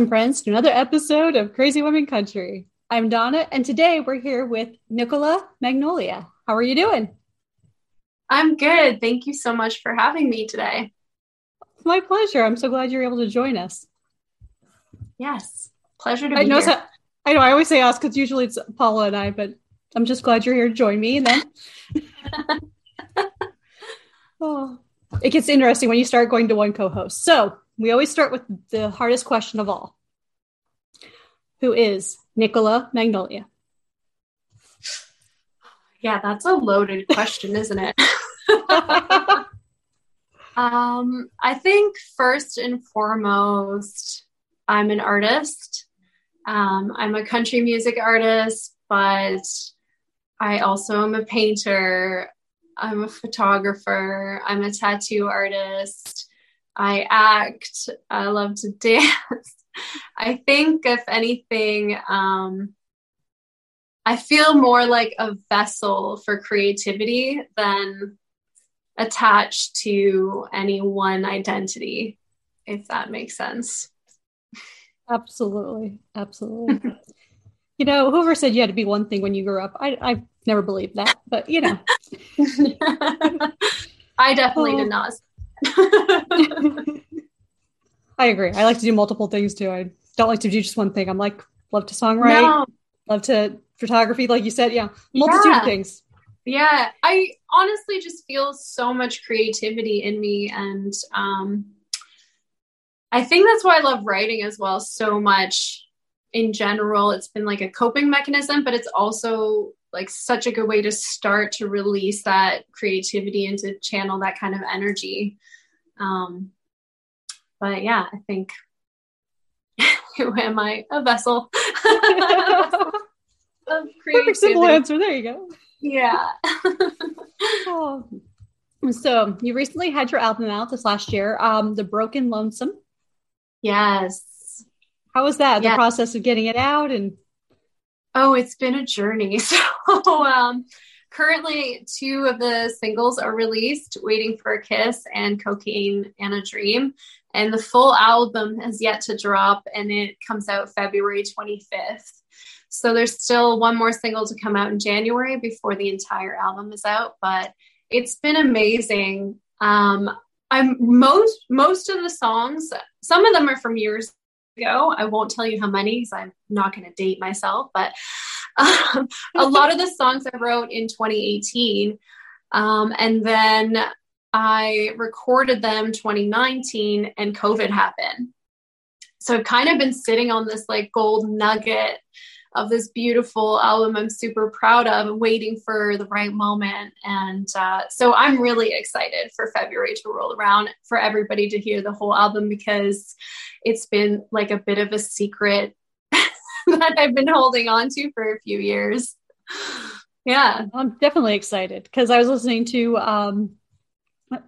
Welcome, friends, to another episode of Crazy Women Country. I'm Donna, and today we're here with Nicola Magnolia. How are you doing? I'm good. Thank you so much for having me today. My pleasure. I'm so glad you're able to join us. Yes, pleasure to I be know. here. I know. I always say us because usually it's Paula and I, but I'm just glad you're here to join me. And then, oh, it gets interesting when you start going to one co-host. So we always start with the hardest question of all: Who is Nicola Magnolia? yeah, that's a loaded question, isn't it? um, I think first and foremost, I'm an artist. Um, I'm a country music artist, but I also am a painter. I'm a photographer. I'm a tattoo artist. I act. I love to dance. I think, if anything, um, I feel more like a vessel for creativity than attached to any one identity, if that makes sense. Absolutely, absolutely. you know, whoever said you had to be one thing when you grew up, I I never believed that, but you know, I definitely did not. I agree. I like to do multiple things too. I don't like to do just one thing. I'm like love to songwrite, No, love to photography, like you said. Yeah, multitude Yeah. of things. yeah, I honestly just feel so much creativity in me, and um, I think that's why I love writing as well so much. In general, it's been like a coping mechanism, but it's also like such a good way to start to release that creativity and to channel that kind of energy. Um, but yeah, I think who am I? A vessel of Perfect simple answer. There you go. Yeah. Oh. So you recently had your album out this last year, um, The Broken Lonesome. yes. How was that? Yeah. The process of getting it out and Oh, it's been a journey. So, um, currently, two of the singles are released Waiting for a Kiss and Cocaine and a Dream. And the full album has yet to drop, and it comes out February 25th. So, there's still one more single to come out in January before the entire album is out. But it's been amazing. Um, I'm most most of the songs, some of them are from years ago. I won't tell you how many because I'm not going to date myself, but um, a lot of the songs I wrote in 2018. Um, and then I recorded them 2019 and COVID happened. So I've kind of been sitting on this like gold nugget of this beautiful album I'm super proud of and waiting for the right moment. And uh, so I'm really excited for February to roll around for everybody to hear the whole album because it's been like a bit of a secret that I've been holding on to for a few years. Yeah. I'm definitely excited because I was listening to um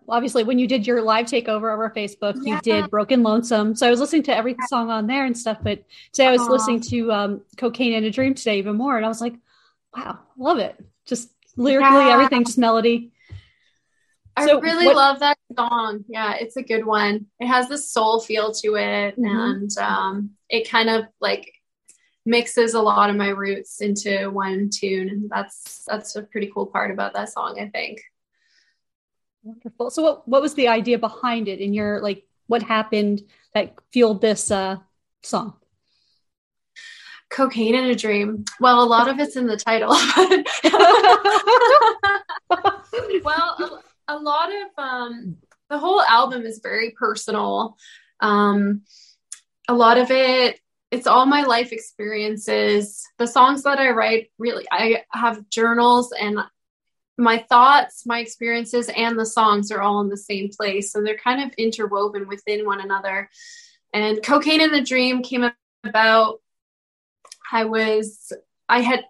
obviously when you did your live takeover over Facebook, you did Broken Lonesome. So I was listening to every song on there and stuff, but today I was Aw. listening to um Cocaine and a Dream today even more and I was like, wow, love it. Just lyrically, Yeah. everything, just melody. I So really what- love that song. Yeah, it's a good one. It has this soul feel to it Mhm. and um, it kind of like mixes a lot of my roots into one tune and that's that's a pretty cool part about that song, I think. Wonderful. So what what was the idea behind it in your like what happened that fueled this uh song? Cocaine in a dream. Well, a lot of it's in the title. well, a, a lot of um, the whole album is very personal. Um, a lot of it, it's all my life experiences. The songs that I write, really, I have journals and my thoughts, my experiences, and the songs are all in the same place. So they're kind of interwoven within one another. And Cocaine in the Dream came about I was, I had,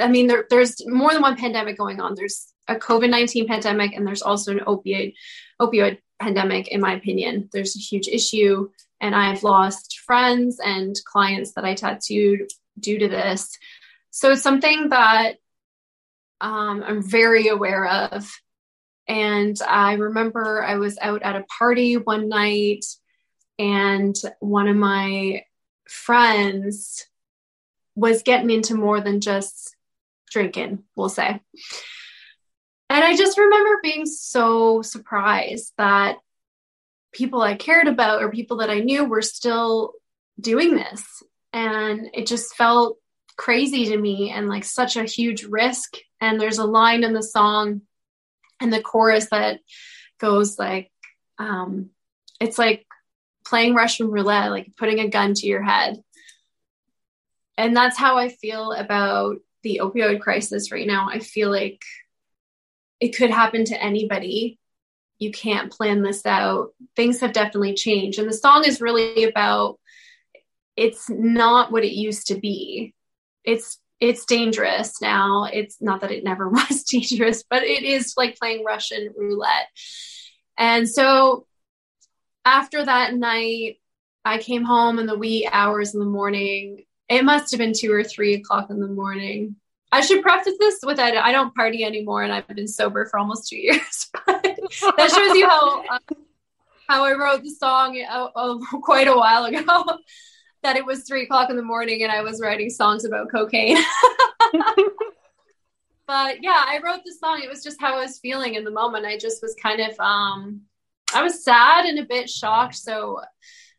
I mean, there, there's more than one pandemic going on. There's a COVID 19 pandemic, and there's also an opioid, opioid pandemic, in my opinion. There's a huge issue, and I've lost friends and clients that I tattooed due to this. So it's something that um, I'm very aware of. And I remember I was out at a party one night, and one of my friends was getting into more than just drinking, we'll say. And I just remember being so surprised that people I cared about or people that I knew were still doing this. And it just felt crazy to me and like such a huge risk. And there's a line in the song and the chorus that goes like, um, it's like playing Russian roulette, like putting a gun to your head. And that's how I feel about the opioid crisis right now. I feel like it could happen to anybody. You can't plan this out. Things have definitely changed. And the song is really about it's not what it used to be. It's it's dangerous now. It's not that it never was dangerous, but it is like playing Russian roulette. And so after that night, I came home in the wee hours in the morning. It must have been two or three o'clock in the morning. I should preface this with that I don't party anymore, and I've been sober for almost two years. But that shows you how uh, how I wrote the song uh, uh, quite a while ago. That it was three o'clock in the morning, and I was writing songs about cocaine. but yeah, I wrote the song. It was just how I was feeling in the moment. I just was kind of um, I was sad and a bit shocked. So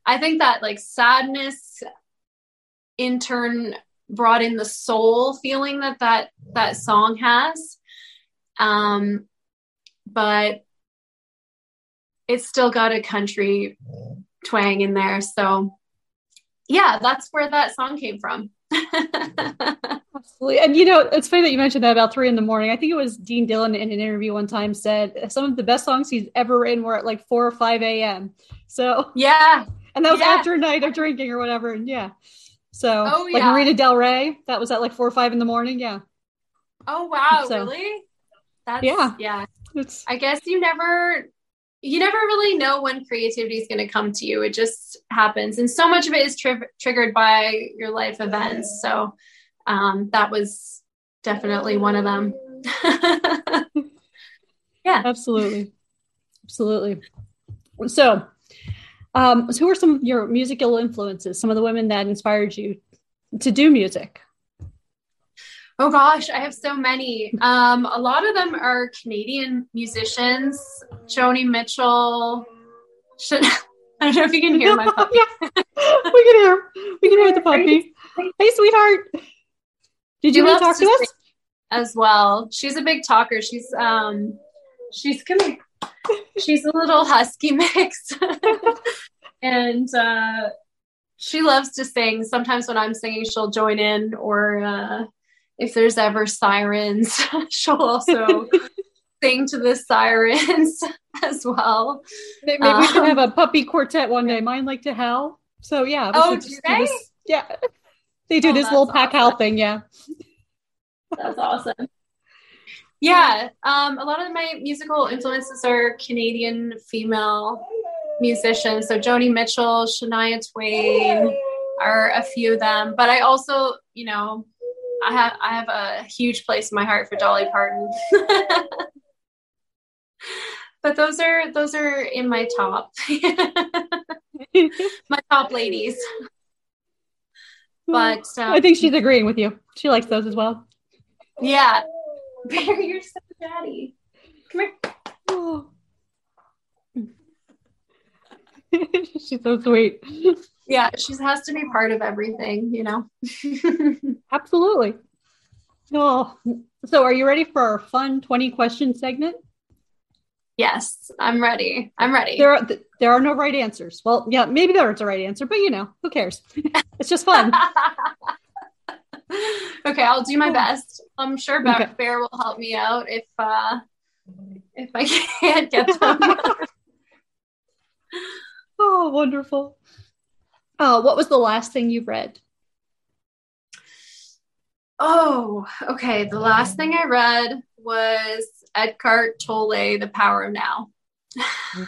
I think that like sadness in turn brought in the soul feeling that that that song has um but it's still got a country twang in there so yeah that's where that song came from Absolutely. And you know, it's funny that you mentioned that about three in the morning. I think it was Dean Dillon in an interview one time said some of the best songs he's ever written were at like four or five a.m. So yeah, and that was yeah. after a night of drinking or whatever. And yeah, so oh, like yeah. Marina Del Rey, that was at like four or five in the morning. Yeah. Oh wow, So- really? That's Yeah. yeah. It's I guess you never you never really know when creativity is going to come to you. It just happens, and so much of it is tri- triggered by your life events. So um, that was definitely one of them. Yeah. Absolutely, absolutely. So, um, so who are some of your musical influences? Some of the women that inspired you to do music? Oh gosh, I have so many. Um, a lot of them are Canadian musicians. Joni Mitchell. Should, I don't know if you can hear my puppy. yeah, we can hear. We can hear the puppy. Hey, sweetheart. Did you want to talk to us? as well. She's a big talker. She's um she's gonna she's a little husky mix. and uh she loves to sing. Sometimes when I'm singing she'll join in or uh if there's ever sirens, she'll also sing to the sirens as well. Maybe we should Um, have a puppy quartet one day. Mine like to howl. So yeah. Oh, do they? this- Yeah. They do Oh, this little pack howl thing. Yeah. That's awesome. Yeah, um, a lot of my musical influences are Canadian female musicians. So Joni Mitchell, Shania Twain are a few of them. But I also, you know, I have I have a huge place in my heart for Dolly Parton. but those are those are in my top my top ladies. But um, I think she's agreeing with you. She likes those as well. yeah, Barry, you're so daddy. Come here. Oh. she's so sweet. Yeah, she has to be part of everything, you know. Absolutely. Oh, so are you ready for our fun 20 question segment? yes, I'm ready. I'm ready. There are there are no right answers. Well, yeah, maybe there is a right answer, but you know, who cares? it's just fun. okay, I'll do my best. I'm sure Bear, Okay. Bear will help me out if uh if I can't get them. Oh, wonderful. Oh, what was the last thing you read? Oh, okay. The last thing I read was Eckhart Tolle, The Power of Now.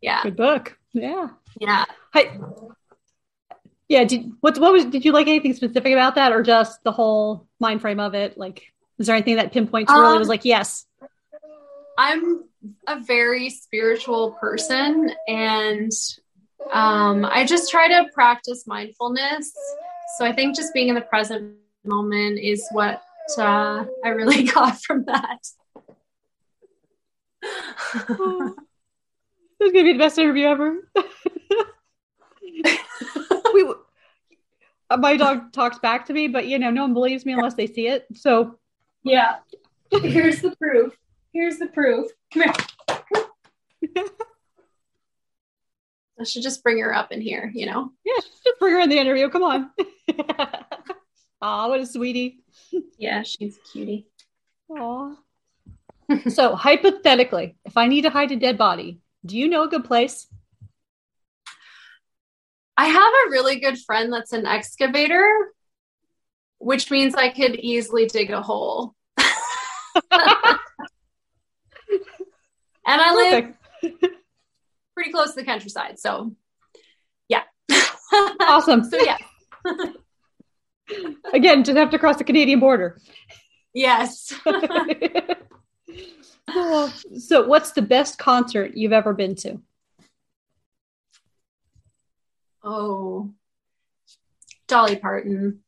yeah. Good book. Yeah. Yeah. Hi. Yeah. Did what? What was? Did you like anything specific about that, or just the whole mind frame of it? Like, is there anything that pinpoints really Um, was like, yes, I'm a very spiritual person and um, I just try to practice mindfulness. So I think just being in the present moment is what uh, I really got from that. this is gonna be the best interview ever. we, uh, my dog talks back to me, but you know, no one believes me unless they see it. So yeah. Here's the proof. Here's the proof. Come here. I should just bring her up in here, you know? yeah, just bring her in the interview. Come on. Aw, what a sweetie. Yeah, she's a cutie. Aw. so hypothetically, if I need to hide a dead body, do you know a good place? I have a really good friend that's an excavator, which means I could easily dig a hole. and I live pretty close to the countryside, so yeah. Awesome. so yeah, Again, just have to cross the Canadian border. yes. So, what's the best concert you've ever been to? oh, Dolly Parton.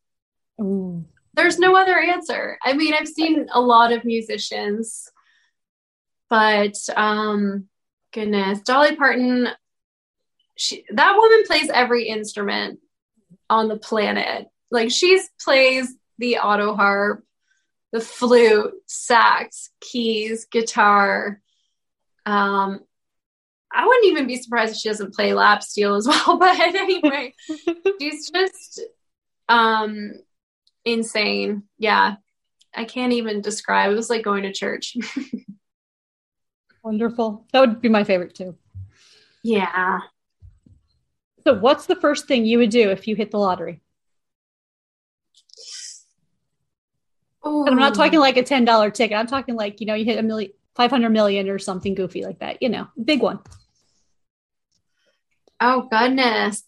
Ooh. There's no other answer. I mean, I've seen a lot of musicians, but um, goodness, Dolly Parton. She that woman plays every instrument on the planet. Like she's plays the auto harp, the flute, sax, keys, guitar. Um, I wouldn't even be surprised if she doesn't play lap steel as well. But anyway, she's just um insane. Yeah. I can't even describe. It was like going to church. Wonderful. That would be my favorite too. yeah. So, what's the first thing you would do if you hit the lottery? And I'm not talking like a ten dollar ticket. I'm talking like you know you hit a million, five hundred million or something goofy like that. You know, big one. Oh goodness.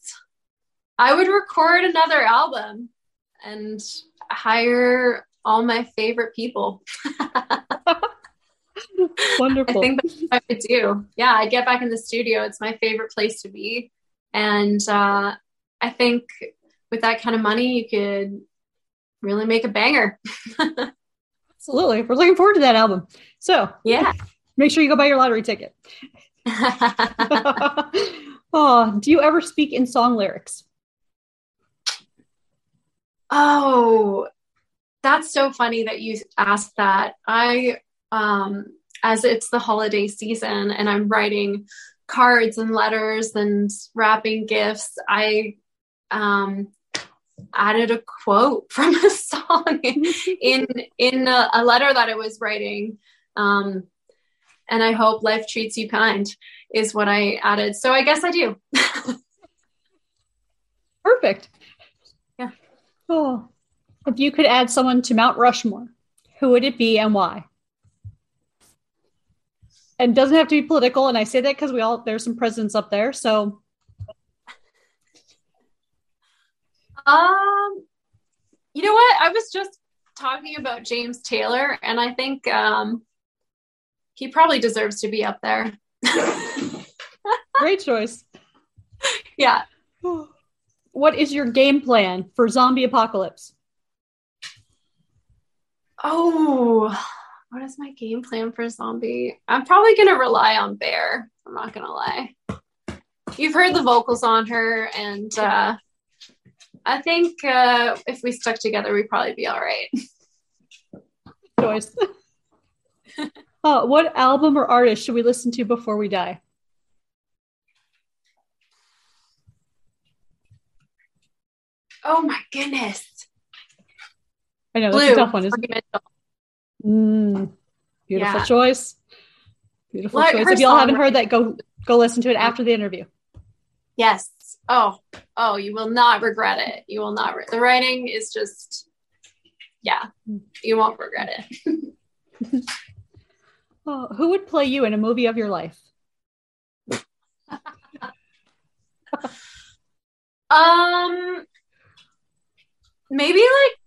I would record another album and hire all my favorite people. Wonderful. I think that's what I would do. Yeah, I get back in the studio. It's my favorite place to be. And uh, I think with that kind of money, you could really make a banger. Absolutely. We're looking forward to that album. So, yeah. make sure you go buy your lottery ticket. oh, do you ever speak in song lyrics? Oh, that's so funny that you asked that. I, um, as it's the holiday season and I'm writing cards and letters and wrapping gifts, I um, added a quote from a song in in a, a letter that I was writing. Um, and I hope life treats you kind is what I added. So I guess I do. Perfect. Yeah. Oh, if you could add someone to Mount Rushmore, who would it be and why? And doesn't have to be political. And I say that because we all there's some presidents up there. So Um, you know what? I was just talking about James Taylor, and I think um, he probably deserves to be up there. great choice. yeah. What is your game plan for zombie apocalypse? Oh, what is my game plan for zombie? I'm probably gonna rely on Bear. I'm not gonna lie. You've heard the vocals on her, and uh, I think uh, if we stuck together, we'd probably be all right. Choice. uh, what album or artist should we listen to before we die? Oh my goodness. I know that's Blue. a tough one, isn't it? Mm, beautiful Yeah. choice. Beautiful choice. If y'all haven't heard that, go go listen to it after the interview. Yes. Oh, oh, you will not regret it. You will not. Re- the writing is just yeah, you won't regret it. oh, who would play you in a movie of your life? um, maybe like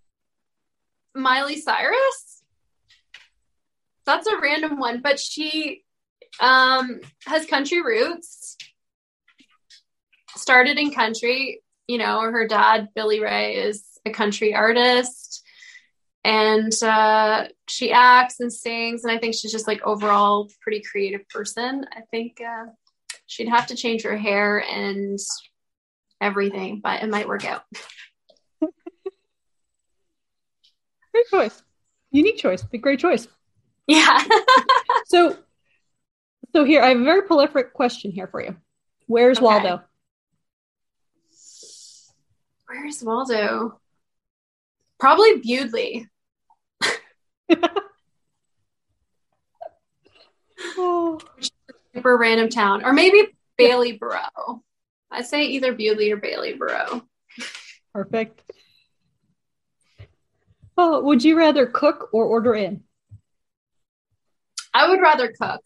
Miley Cyrus. That's a random one, but she um has country roots. Started in country, you know, her dad Billy Ray is a country artist and uh she acts and sings and I think she's just like overall pretty creative person. I think uh she'd have to change her hair and everything, but it might work out. Great choice. Unique choice. Big great choice. Yeah. so so here I have a very prolific question here for you. Where's okay. Waldo? Where's Waldo? Probably Bewdley. oh. Super random town. Or maybe Bailieboro. I say either Bewdley or Bailieboro. Perfect. Oh, would you rather cook or order in? I would rather cook.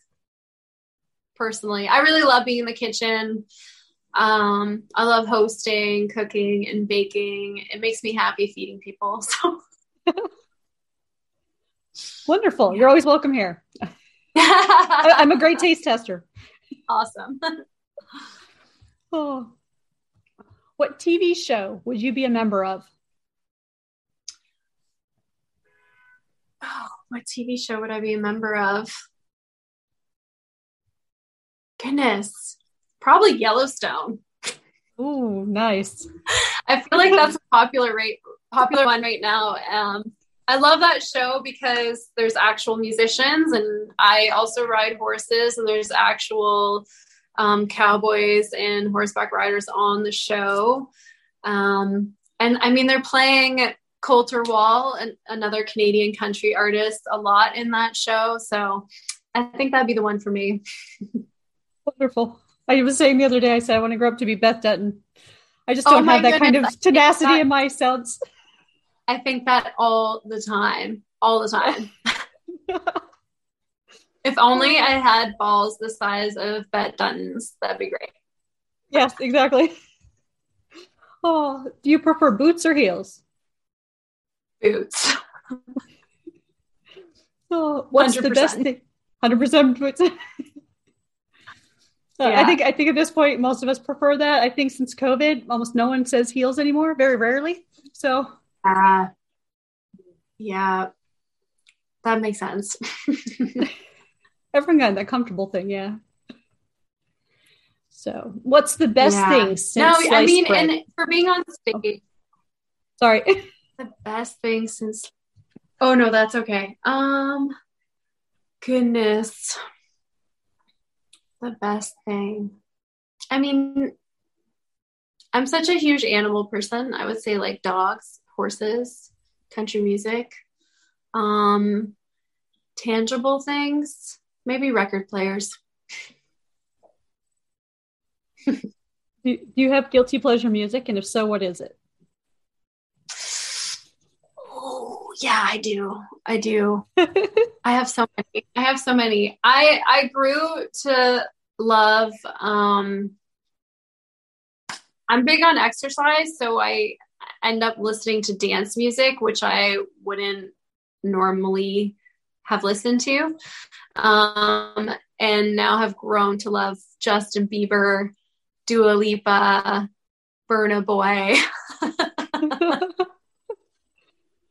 Personally, I really love being in the kitchen. Um, I love hosting, cooking, and baking. It makes me happy feeding people. So wonderful. Yeah. You're always welcome here. I'm a great taste tester. Awesome. oh. What TV show would you be a member of? oh, what TV show would I be a member of? Goodness, probably Yellowstone. Ooh, nice. I feel like that's a popular rate popular one right now. Um, I love that show because there's actual musicians, and I also ride horses, and there's actual um, cowboys and horseback riders on the show. Um, and I mean, they're playing Colter Wall, an, another Canadian country artist, a lot in that show. So I think that'd be the one for me. Wonderful. I was saying the other day, I said I want to grow up to be Beth Dutton. I just don't oh have that goodness. kind of tenacity that, in my cells. I think that all the time, all the time. if only I had balls the size of Beth Dutton's, that'd be great. Yes, exactly. Oh, do you prefer boots or heels? Boots. oh, what's 100%. the best thing? Hundred percent boots. yeah. I think I think at this point most of us prefer that. I think since COVID, almost no one says heels anymore. Very rarely. So. Uh, yeah, that makes sense. Everyone got that comfortable thing, yeah. So, what's the best yeah. thing since No, I mean, bread? and for being on stage. Sorry. The best thing since oh no that's okay. Um goodness. The best thing. I mean i'm such a huge animal person. I would say like dogs horses country music um tangible things maybe record players. Do you have guilty pleasure music? And if so what is it yeah, I do. I do. I have so many. I have so many. I I grew to love um I'm big on exercise, so I end up listening to dance music, which I wouldn't normally have listened to. Um and now have grown to love Justin Bieber, Dua Lipa, Burna Boy.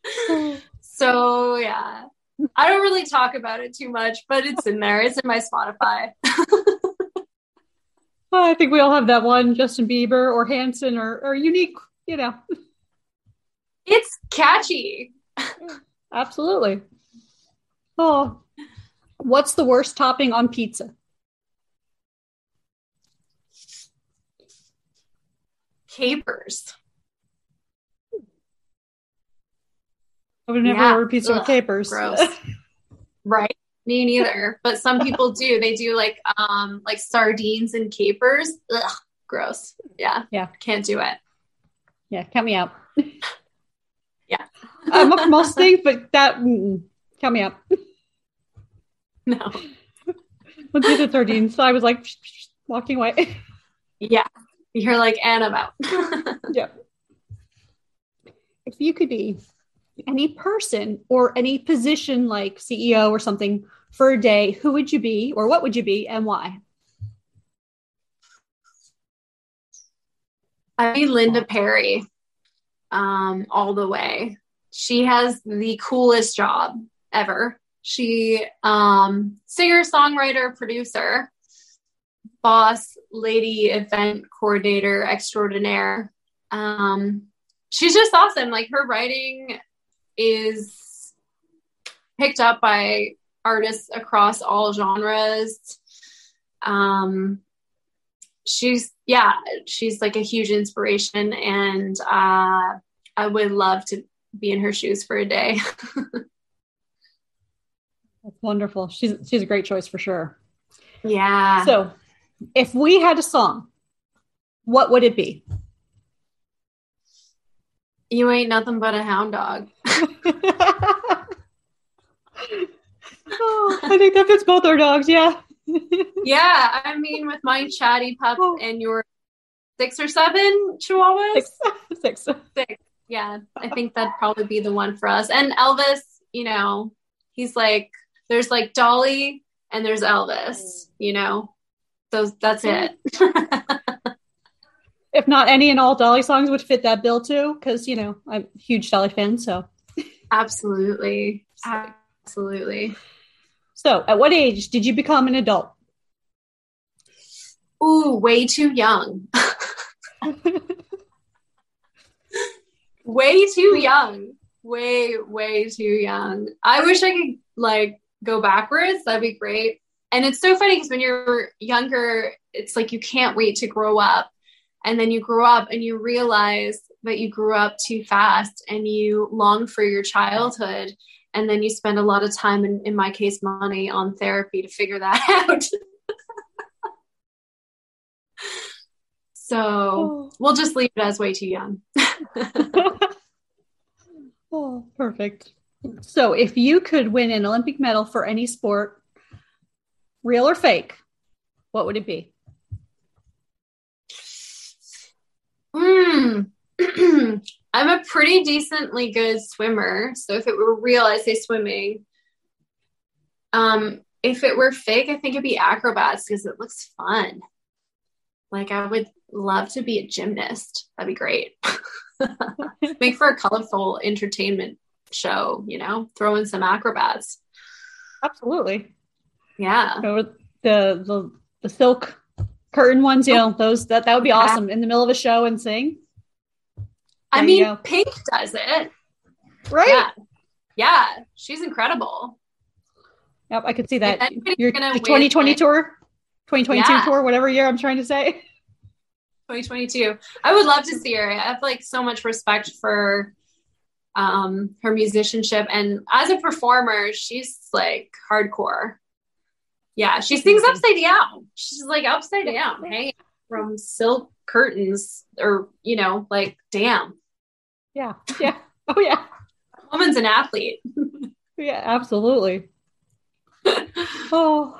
so yeah, I don't really talk about it too much, but it's in there. It's in my Spotify. well, I think we all have that one Justin Bieber or Hanson or, or unique, you know. It's catchy. Absolutely. Oh, what's the worst topping on pizza? Capers. I would never yeah. pizza Ugh, with capers. Gross. right. Me neither. But some people do. They do like um like sardines and capers. Ugh, gross. Yeah. Yeah. Can't do it. Yeah, count me out. yeah. I'm up most things, but that mm, count me out. No. Let's do the 13. So I was like walking away. Yeah. You're like, and I'm out. yeah. If you could be any person or any position like CEO or something for a day, who would you be or what would you be and why? I'd be Linda Perry um, all the way. She has the coolest job ever. She um, singer, songwriter, producer, boss, lady, event coordinator extraordinaire. Um, she's just awesome. Like her writing is picked up by artists across all genres. Um, she's yeah, she's like a huge inspiration, and uh, I would love to be in her shoes for a day. That's wonderful. She's she's a great choice for sure. Yeah. So, if we had a song, what would it be? You ain't nothing but a hound dog. Oh, I think that fits both our dogs. Yeah. yeah, I mean, with my chatty pup oh. and your six or seven chihuahuas, six. six, six. Yeah, I think that'd probably be the one for us. And Elvis, you know, he's like, there's like Dolly and there's Elvis. You know, so that's hmm. it. if not any and all Dolly songs would fit that bill too, because you know I'm a huge Dolly fan. So absolutely, absolutely. So, at what age did you become an adult? Ooh, way too young. way too young. Way, way too young. I wish I could like go backwards. That'd be great. And it's so funny because when you're younger, it's like you can't wait to grow up. And then you grow up and you realize that you grew up too fast and you long for your childhood. And then you spend a lot of time and in my case money on therapy to figure that out. So oh. we'll just leave it as way too young. Oh perfect. So if you could win an olympic medal for any sport real or fake what would it be? Hmm. I'm a pretty decently good swimmer. So if it were real, I'd say swimming. Um, if it were fake, I think it'd be acrobats because it looks fun. Like I would love to be a gymnast. That'd be great. Make for a colorful entertainment show, you know, throw in some acrobats. Absolutely. Yeah. The the the silk curtain ones, you know, those that that would be awesome in the middle of a show and sing. I mean, Pink does it. Right? Yeah. yeah. She's incredible. Yep, I could see that. Your 2020 tour, 2022 yeah. tour, whatever year I'm trying to say. 2022. I would love to see her. I have like so much respect for um her musicianship and as a performer, she's like hardcore. Yeah, she sings upside down. She's like upside down, hey, from silk curtains or you know, like damn. Yeah. Yeah. Oh yeah. Woman's an athlete. yeah, absolutely. oh,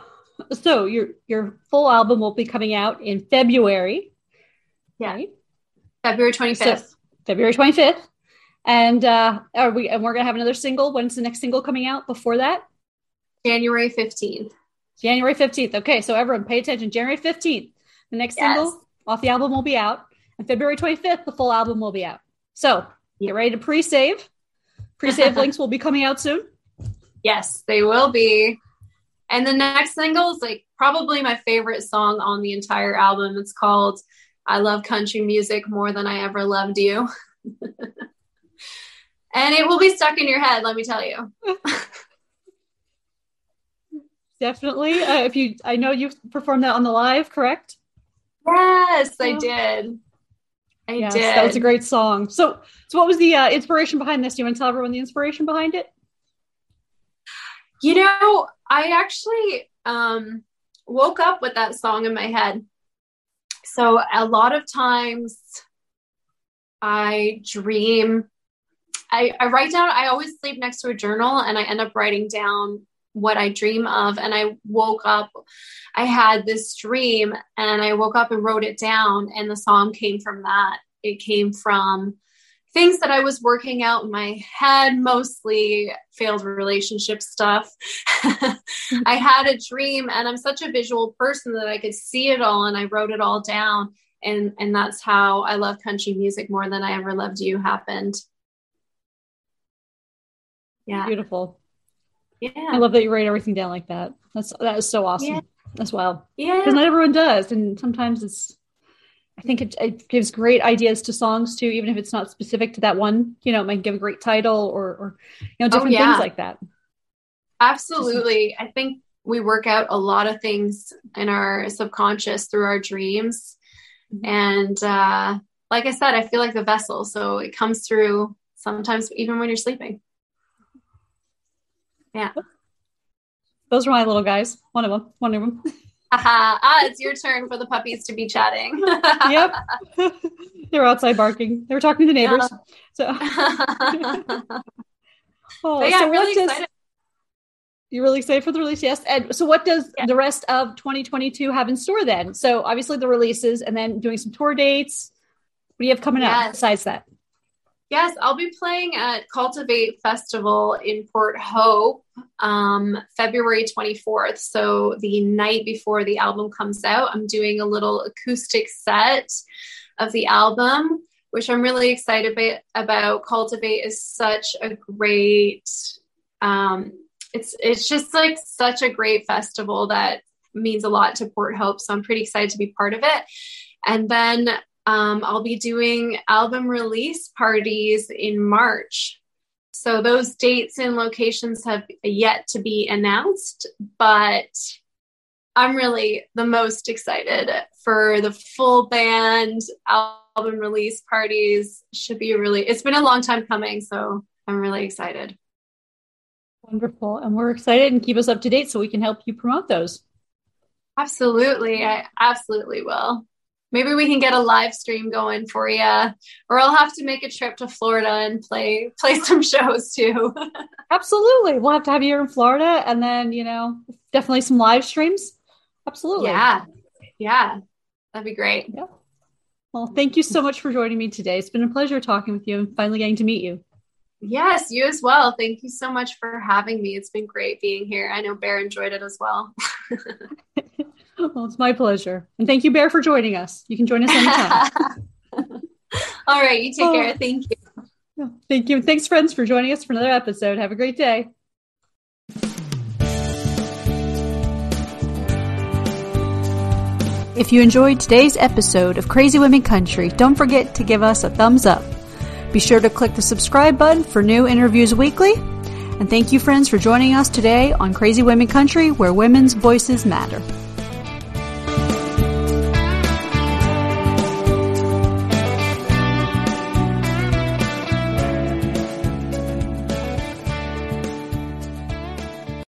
so your your full album will be coming out in February. Yeah. Right? February 25th. So, February 25th. And uh are we and we're gonna have another single. When's the next single coming out before that? January 15th. January 15th. Okay, so everyone pay attention. January 15th. The next yes. single off the album will be out. And February 25th, the full album will be out. So Get ready to pre-save. Pre-save links will be coming out soon. Yes, they will be. And the next single is like probably my favorite song on the entire album. It's called I Love Country Music More Than I Ever Loved You. and it will be stuck in your head, let me tell you. Definitely. Uh, if you I know you performed that on the live, correct? Yes, I did. I yes, did. That was a great song. So, so what was the uh, inspiration behind this? Do you want to tell everyone the inspiration behind it? You know, I actually um, woke up with that song in my head. So a lot of times I dream I, I write down, I always sleep next to a journal and I end up writing down what I dream of. And I woke up, I had this dream and I woke up and wrote it down, and the song came from that. It came from things that I was working out in my head, mostly failed relationship stuff. I had a dream, and I'm such a visual person that I could see it all, and I wrote it all down. And, and that's how I love country music more than I ever loved you happened. Yeah. Beautiful. Yeah. I love that you write everything down like that. That's that is so awesome yeah. as well. Yeah. Because not everyone does. And sometimes it's I think it, it, gives great ideas to songs too, even if it's not specific to that one. You know, it might give a great title or, or you know, oh, different oh, yeah. things like that. Absolutely. I think we work out a lot of things in our subconscious through our dreams. Mm-hmm. And uh, like I said, I feel like the vessel. So it comes through sometimes even when you're sleeping. Yeah. Those are my little guys. One of them. One of them. ah, it's your turn for the puppies to be chatting. yep. they were outside barking. They were talking to the neighbors. Yeah. So, oh, yeah, so really does, excited. You're really excited for the release, yes. And so, what does yeah. the rest of 2022 have in store then? So, obviously, the releases, and then doing some tour dates. What do you have coming yes. up besides that? Yes, I'll be playing at Cultivate Festival in Port Hope um, February 24th. So, the night before the album comes out, I'm doing a little acoustic set of the album, which I'm really excited about. Cultivate is such a great, um, it's it's just like such a great festival that means a lot to Port Hope. So I'm pretty excited to be part of it. And then um, I'll be doing album release parties in March. So those dates and locations have yet to be announced, but I'm really the most excited for the full band album release parties. Should be really, it's been a long time coming, so I'm really excited. Wonderful. And we're excited and keep us up to date so we can help you promote those. Absolutely. I absolutely will maybe we can get a live stream going for you or i'll have to make a trip to florida and play play some shows too. Absolutely. We'll have to have you here in florida and then you know definitely some live streams. Absolutely. Yeah. Yeah. That'd be great. Yeah. Well thank you so much for joining me today. It's been a pleasure talking with you and finally getting to meet you. Yes you as well. Thank you so much for having me. It's been great being here. I know bear enjoyed it as well Well, it's my pleasure. And thank you, Bear, for joining us. You can join us anytime. All right. You take oh. care. Thank you. Thank you. Thanks, friends, for joining us for another episode. Have a great day. If you enjoyed today's episode of Crazy Women Country, don't forget to give us a thumbs up. Be sure to click the subscribe button for new interviews weekly. And thank you, friends, for joining us today on Crazy Women Country, where women's voices matter.